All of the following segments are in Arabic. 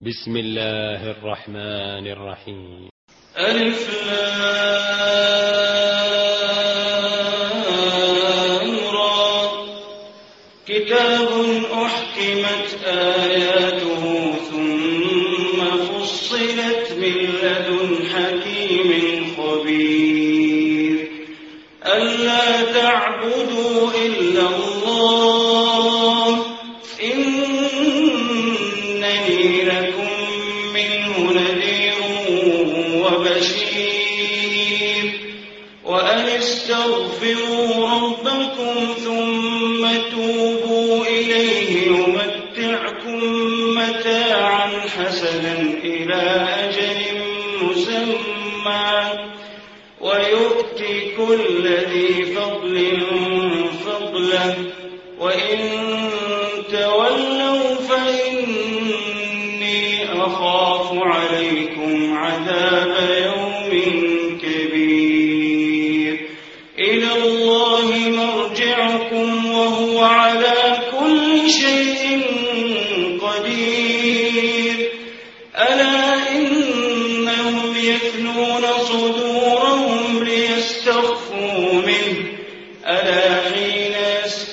بسم الله الرحمن الرحيم. ألف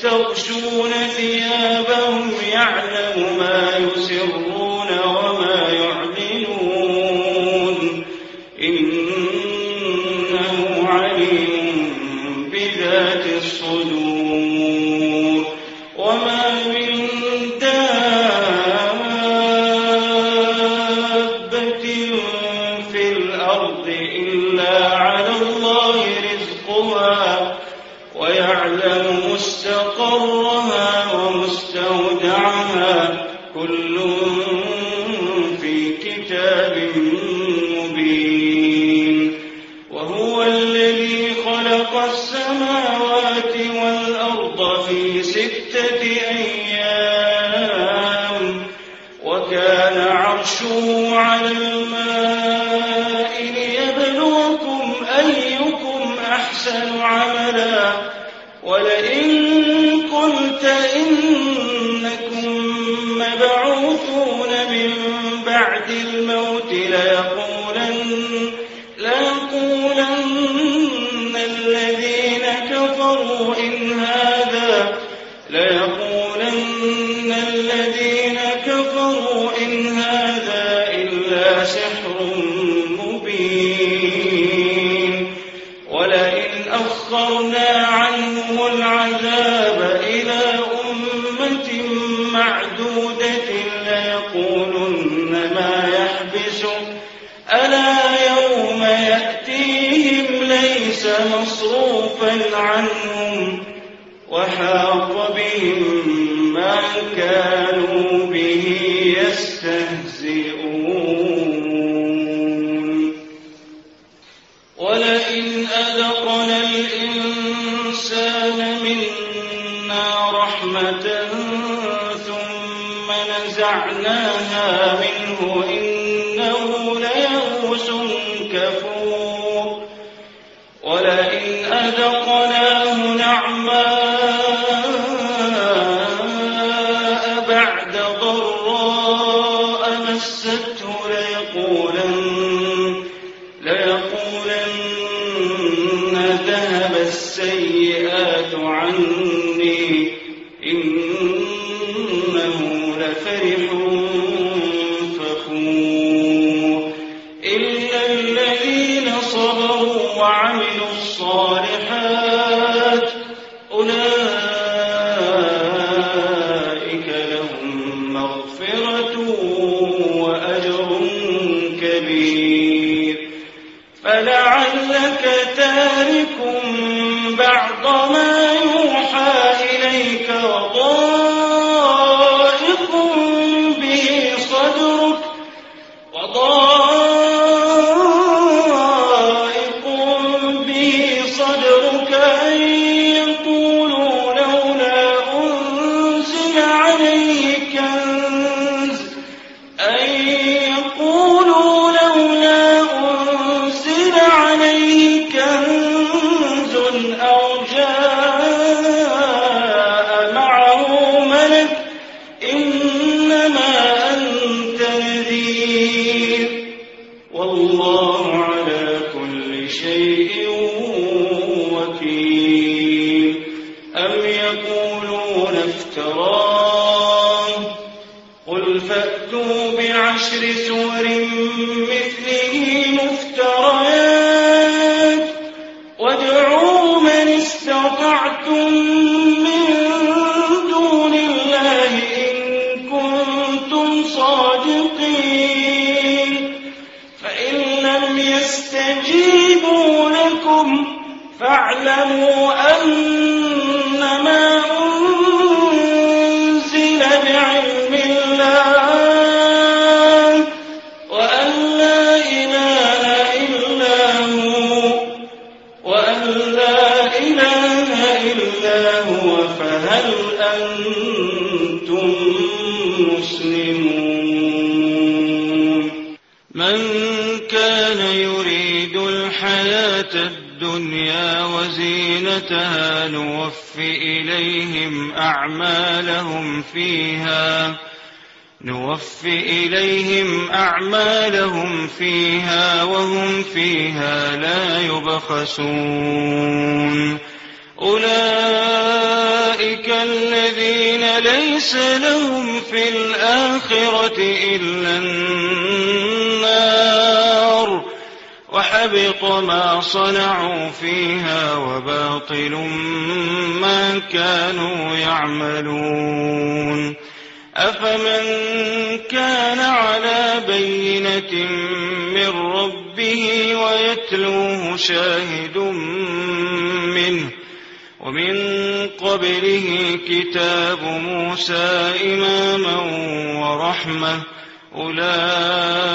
يستغشون ثيابهم You. مغفرة وأجر كبير. فلعلك تارك بعض ما فاعلموا أنما وزينتها نوف إليهم أعمالهم فيها نوف إليهم أعمالهم فيها وهم فيها لا يبخسون أولئك الذين ليس لهم في الآخرة إلا النار وحبط ما صنعوا فيها وباطل ما كانوا يعملون. أفمن كان على بينة من ربه ويتلوه شاهد منه ومن قبله كتاب موسى إماما ورحمة أولئك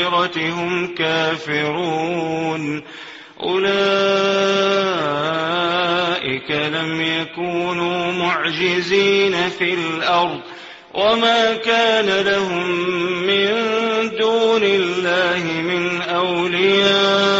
بالآخرة هم كافرون. أولئك لم يكونوا معجزين في الأرض. وما كان لهم من دون الله من أولياء.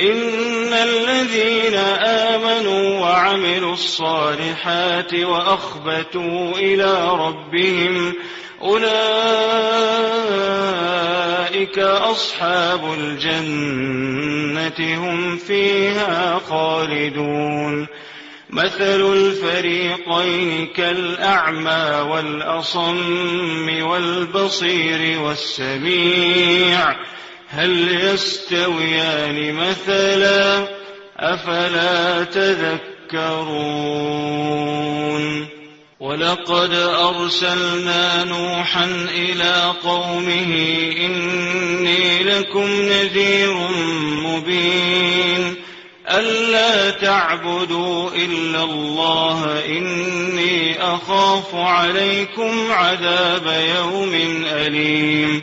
إن الذين آمنوا وعملوا الصالحات وأخبتوا إلى ربهم أولئك أصحاب الجنة هم فيها خالدون. مثل الفريقين كالأعمى والأصم والبصير والسميع هل يستويان مثلا أفلا تذكرون ولقد أرسلنا نوحا إلى قومه إني لكم نذير مبين ألا تعبدوا إلا الله إني أخاف عليكم عذاب يوم أليم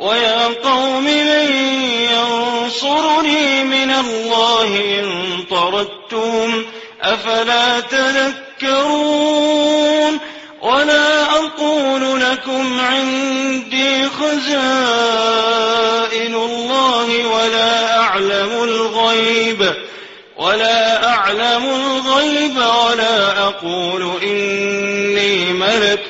ويا قوم من ينصرني من الله إن طردتم. أفلا تذكرون؟ ولا أقول لكم عندي خزائن الله ولا أعلم الغيب. ولا أعلم الغيب ولا أقول إني ملك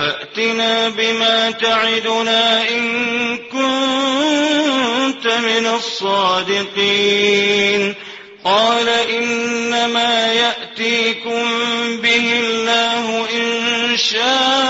فأتنا بما تعدنا إن كنت من الصادقين. قال إنما يأتيكم به الله إن شاء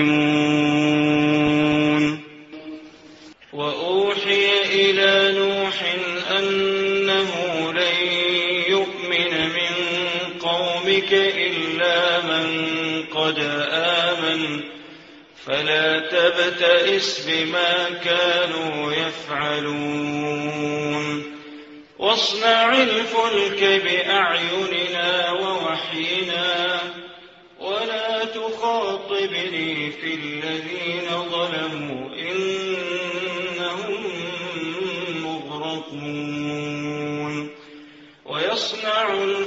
فلا تبتئس بما كانوا يفعلون. واصنع الفلك بأعيننا ووحينا. ولا تخاطبني في الذين ظلموا. إنهم مغرقون. ويصنع الفلك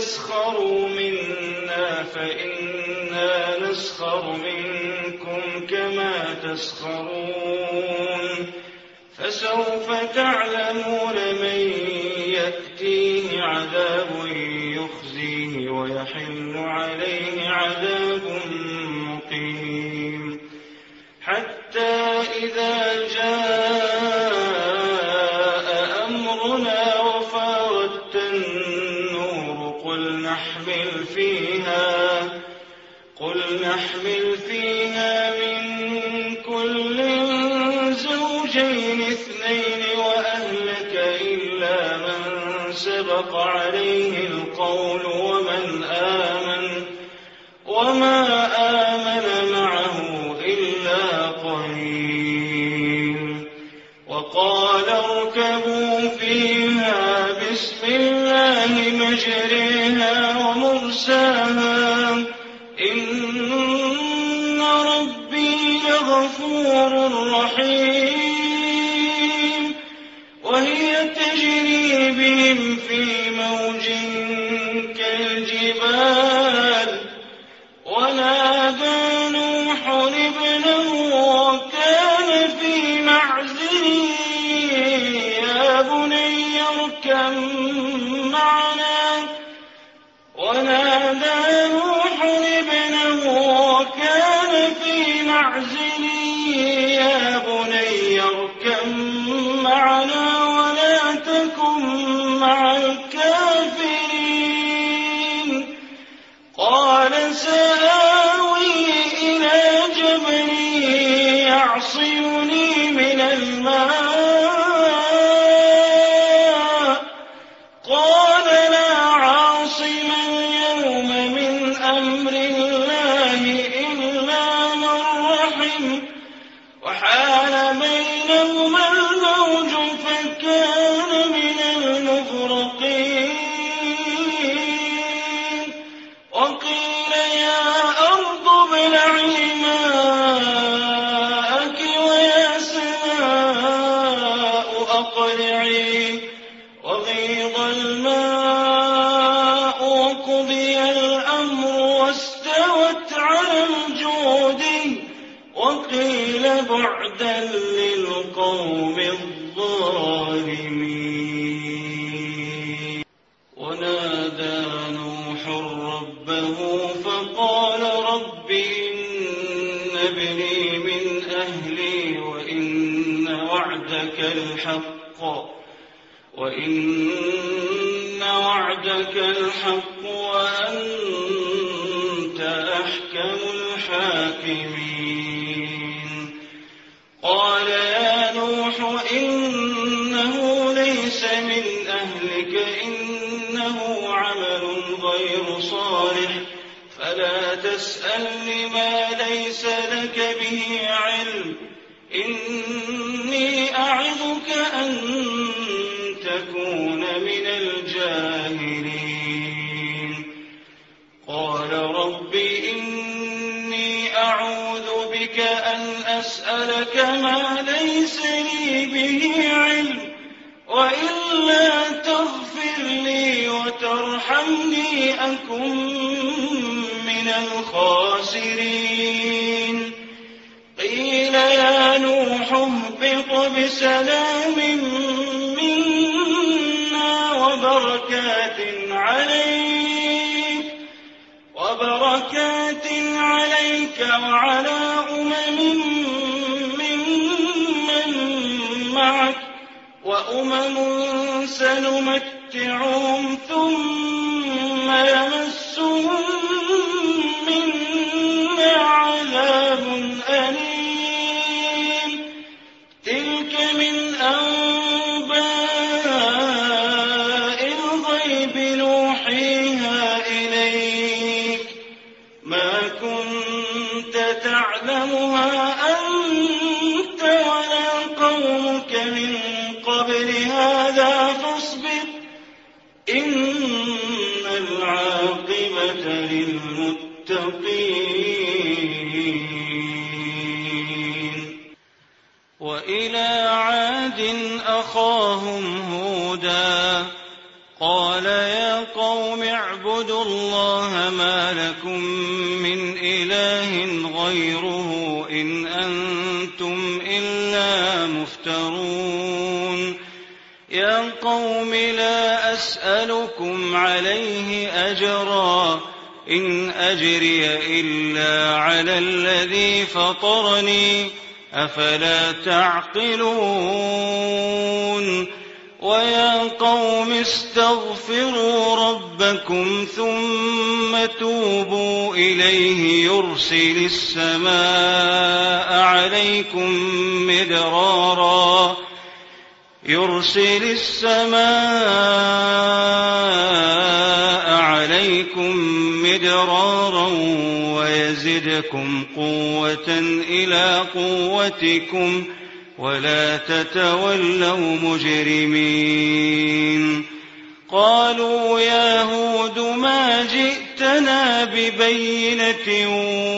تسخروا منا فإنا نسخر منكم كما تسخرون فسوف تعلمون فاعزليه الحق وأنت أحكم الحاكمين. قال يا نوح إنه ليس من أهلك إنه عمل غير صالح. فلا تسألني ما ليس لك به علم. إني أعظك أن أسألك ما ليس لي به علم وإلا تغفر لي وترحمني أكن من الخاسرين. قيل يا نوح اهبط بسلام منا وبركات عليك وبركات عليك وعلى أمم معك وأمم سنمتعهم ثم يمسهم منا عذاب أليم. تلك من أجرا. إن أجري إلا على الذي فطرني. أفلا تعقلون؟ ويا قوم استغفروا ربكم ثم توبوا إليه يرسل السماء عليكم مدرارا. يرسل السماء عليكم مدرارا ويزدكم قوة إلى قوتكم ولا تتولوا مجرمين. قالوا يا هود ما جئتنا ببينة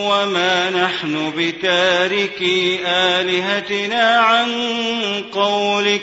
وما نحن بتاركي آلهتنا عن قولك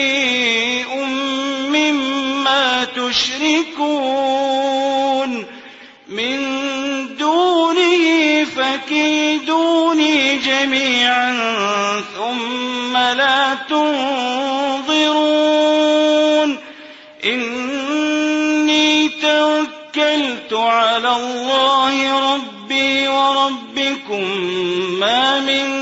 يشركون من دونه فكيدوني جميعا ثم لا تنظرون. إني توكلت على الله ربي وربكم ما من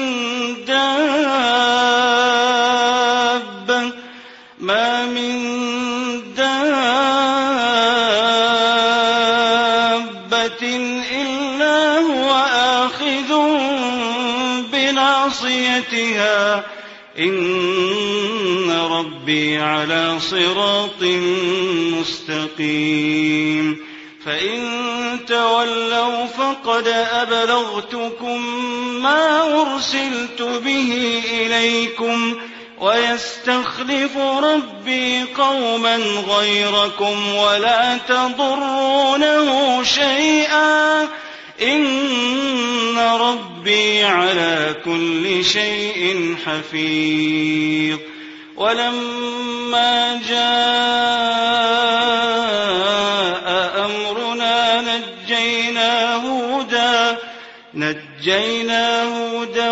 بناصيتها إن ربي على صراط مستقيم. فإن تولوا فقد أبلغتكم ما أرسلت به إليكم ويستخلف ربي قوما غيركم ولا تضرونه شيئا. إن ربي على كل شيء حفيظ. ولما جاء أمرنا نجينا هودا نجينا هودا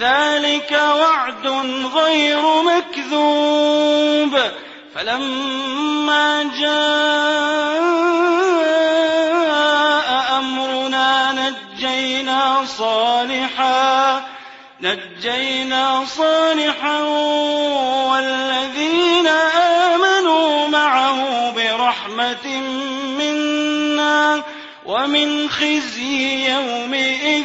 ذلك وعد غير مكذوب. فلما جاء أمرنا نجينا صالحا نجينا صالحا والذين آمنوا معه برحمة منا ومن خزي يومئذ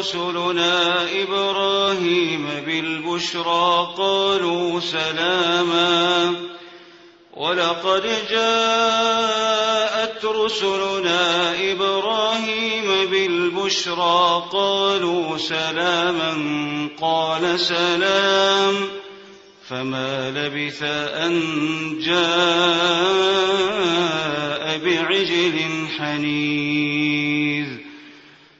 رسلنا إبراهيم بالبشرى قالوا سلاما. ولقد جاءت رسلنا إبراهيم بالبشرى قالوا سلاما. قال سلام. فما لبث أن جاء بعجل حنيذ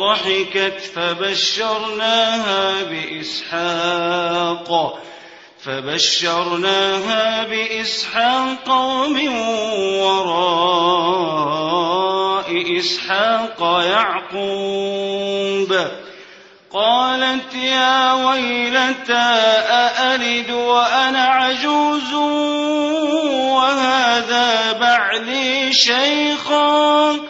فضحكت فبشرناها بإسحاق فبشرناها بإسحاق ومن وراء إسحاق يعقوب. قالت يا ويلتى أألد وأنا عجوز وهذا بعلي شيخا؟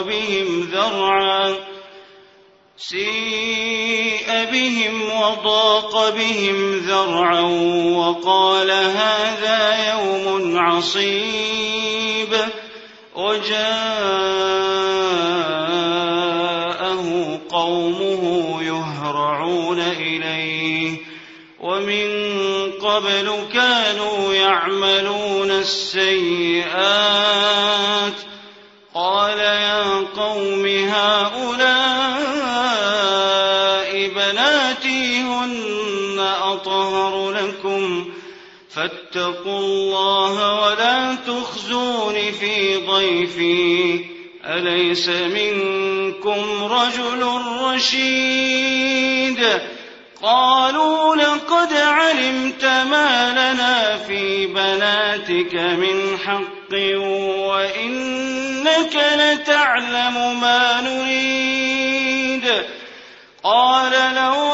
بهم ذرعا سيء بهم وضاق بهم ذرعا وقال هذا يوم عصيب. وجاءه قومه يهرعون إليه. ومن قبل كانوا يعملون السيئات. هن أطهر لكم فاتقوا الله ولا تخزون في ضيفي أليس منكم رجل رشيد قالوا لقد علمت ما لنا في بناتك من حق وإنك لتعلم ما نريد قال لو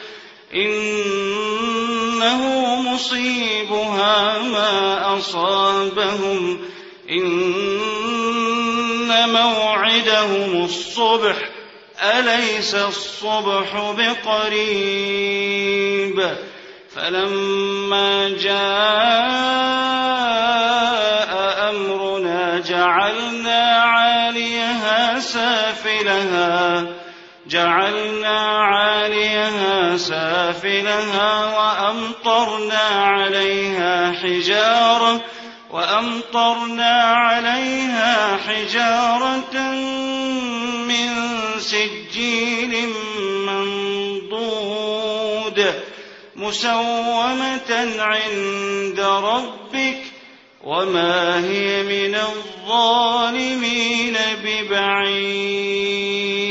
إن تصيبنه مصيبها ما أصابهم. إن موعدهم الصبح أليس الصبح بقريب؟ فلما جاء أمرنا جعلنا عاليها سافلها. جعلنا عاليها سافلها وأمطرنا عليها حجارة وأمطرنا عليها حجارة من سجيل منضود مسومة عند ربك وما هي من الظالمين ببعيد.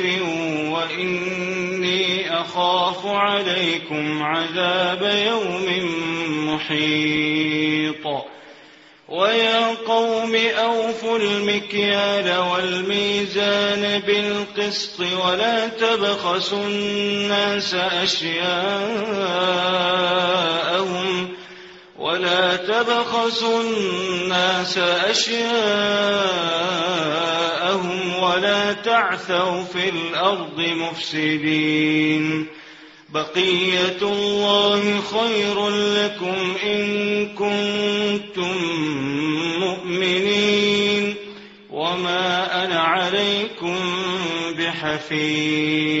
أخاف عليكم عذاب يوم محيط. ويا قوم أوفوا المكيال والميزان بالقسط ولا تبخسوا الناس أشياءهم ولا تبخسوا الناس أشياءهم تعثوا في الأرض مفسدين. بقية الله خير لكم إن كنتم مؤمنين. وما أنا عليكم بحفيظ.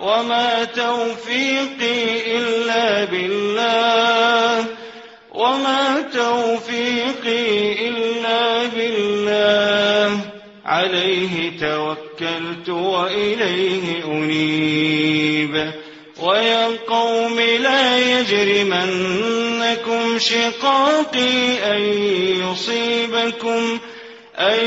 وما توفيقي إلا بالله. وما توفيقي إلا بالله. عليه توكلت وإليه أنيب. ويا قوم لا يجرمنكم شقاقي أن يصيبكم أن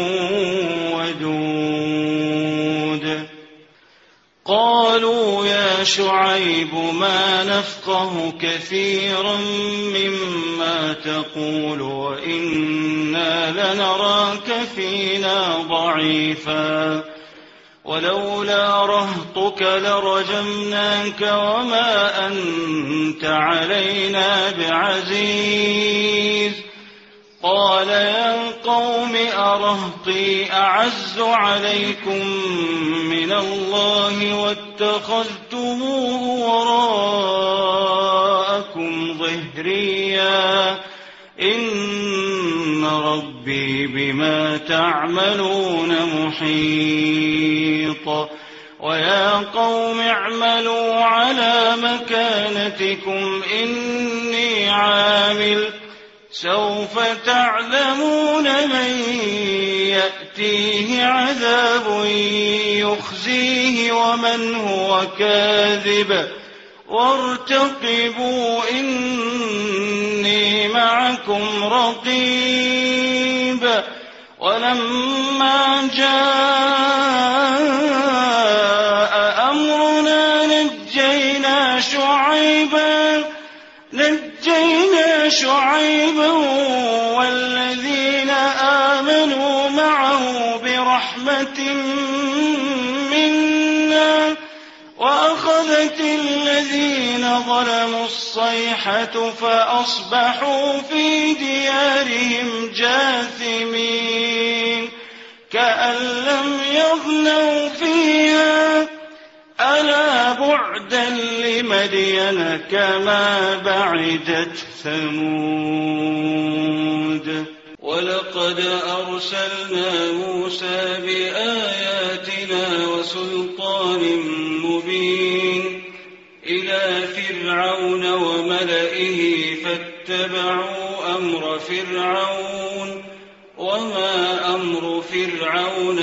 شعيب ما نفقه كثيرا مما تقول وإنا لنراك فينا ضعيفا. ولولا رهطك لرجمناك وما أنت علينا بعزيز. قال يا قوم أرهطي أعز عليكم من الله واتخذتموه وراءكم ظهريا. إن ربي بما تعملون محيط. سوف تعلمون من يأتيه عذاب يخزيه ومن هو كاذب. وارتقبوا إني معكم رقيب. ولما جاء ظلموا الصيحة فأصبحوا في ديارهم جاثمين كأن لم يغنوا فيها. ألا بعدا لمدين كما بعدت ثمود. ولقد أرسلنا موسى بآياتنا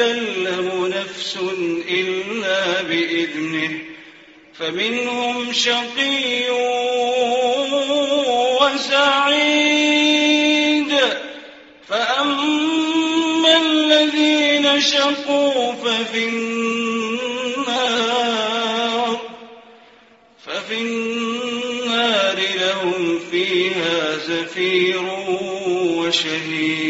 تكلم نفس إلا بإذنه فمنهم شقي وسعيد. فأما الذين شقوا ففي النار ففي النار لهم فيها زفير وشهيق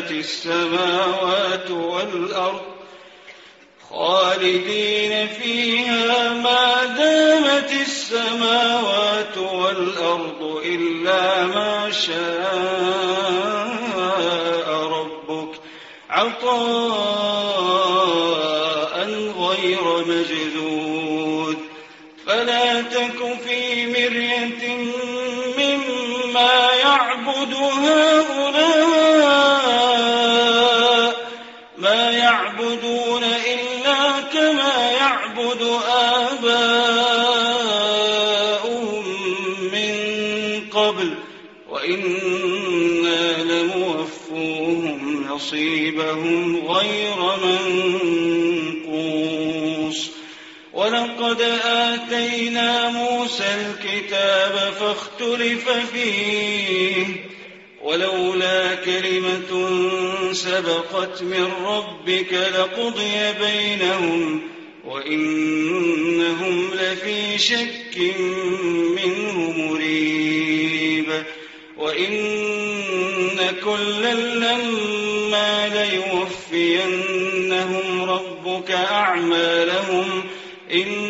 دامت السماوات والأرض خالدين فيها ما دامت السماوات والأرض إلا ما شاء ربك عطاء فاختلف فيه. ولولا كلمة سبقت من ربك لقضي بينهم وإنهم لفي شك منه مريب. وإن كلا لما ليوفينهم ربك أعمالهم إنه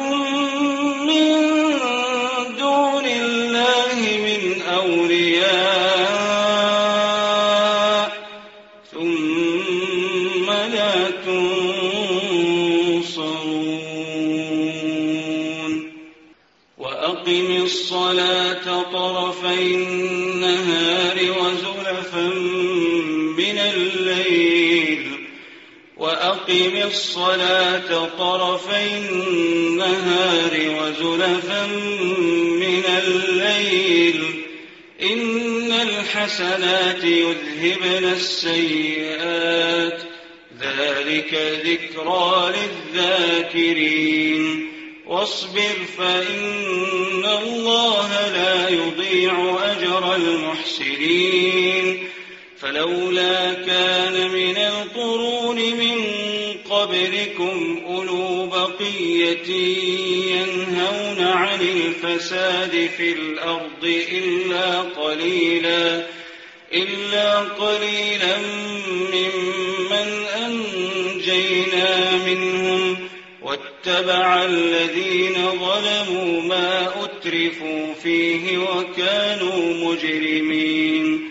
الصلاة طرفي النهار وزلفا من الليل. إن الحسنات يذهبن السيئات. ذلك ذكرى للذاكرين. واصبر فإن الله لا يضيع أجر المحسنين. فلولا كان من القرون من قبلكم أولو بقية ينهون عن الفساد في الأرض إلا قليلا إلا قليلا ممن أنجينا منهم واتبع الذين ظلموا ما أترفوا فيه وكانوا مجرمين.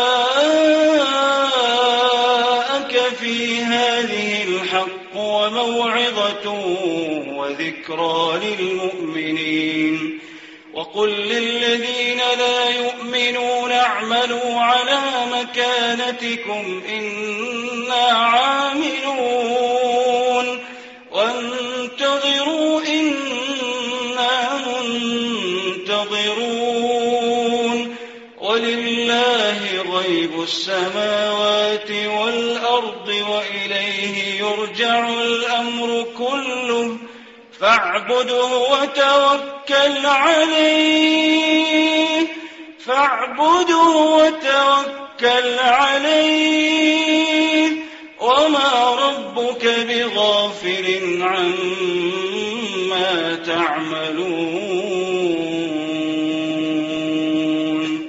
وذكرى للمؤمنين وقل للذين لا يؤمنون اعملوا على مكانتكم إنا عاملون وانتظروا إنا منتظرون ولله غيب السماوات فاعبده وتوكل عليه. فاعبده وتوكل عليه. وما ربك بغافل عما تعملون.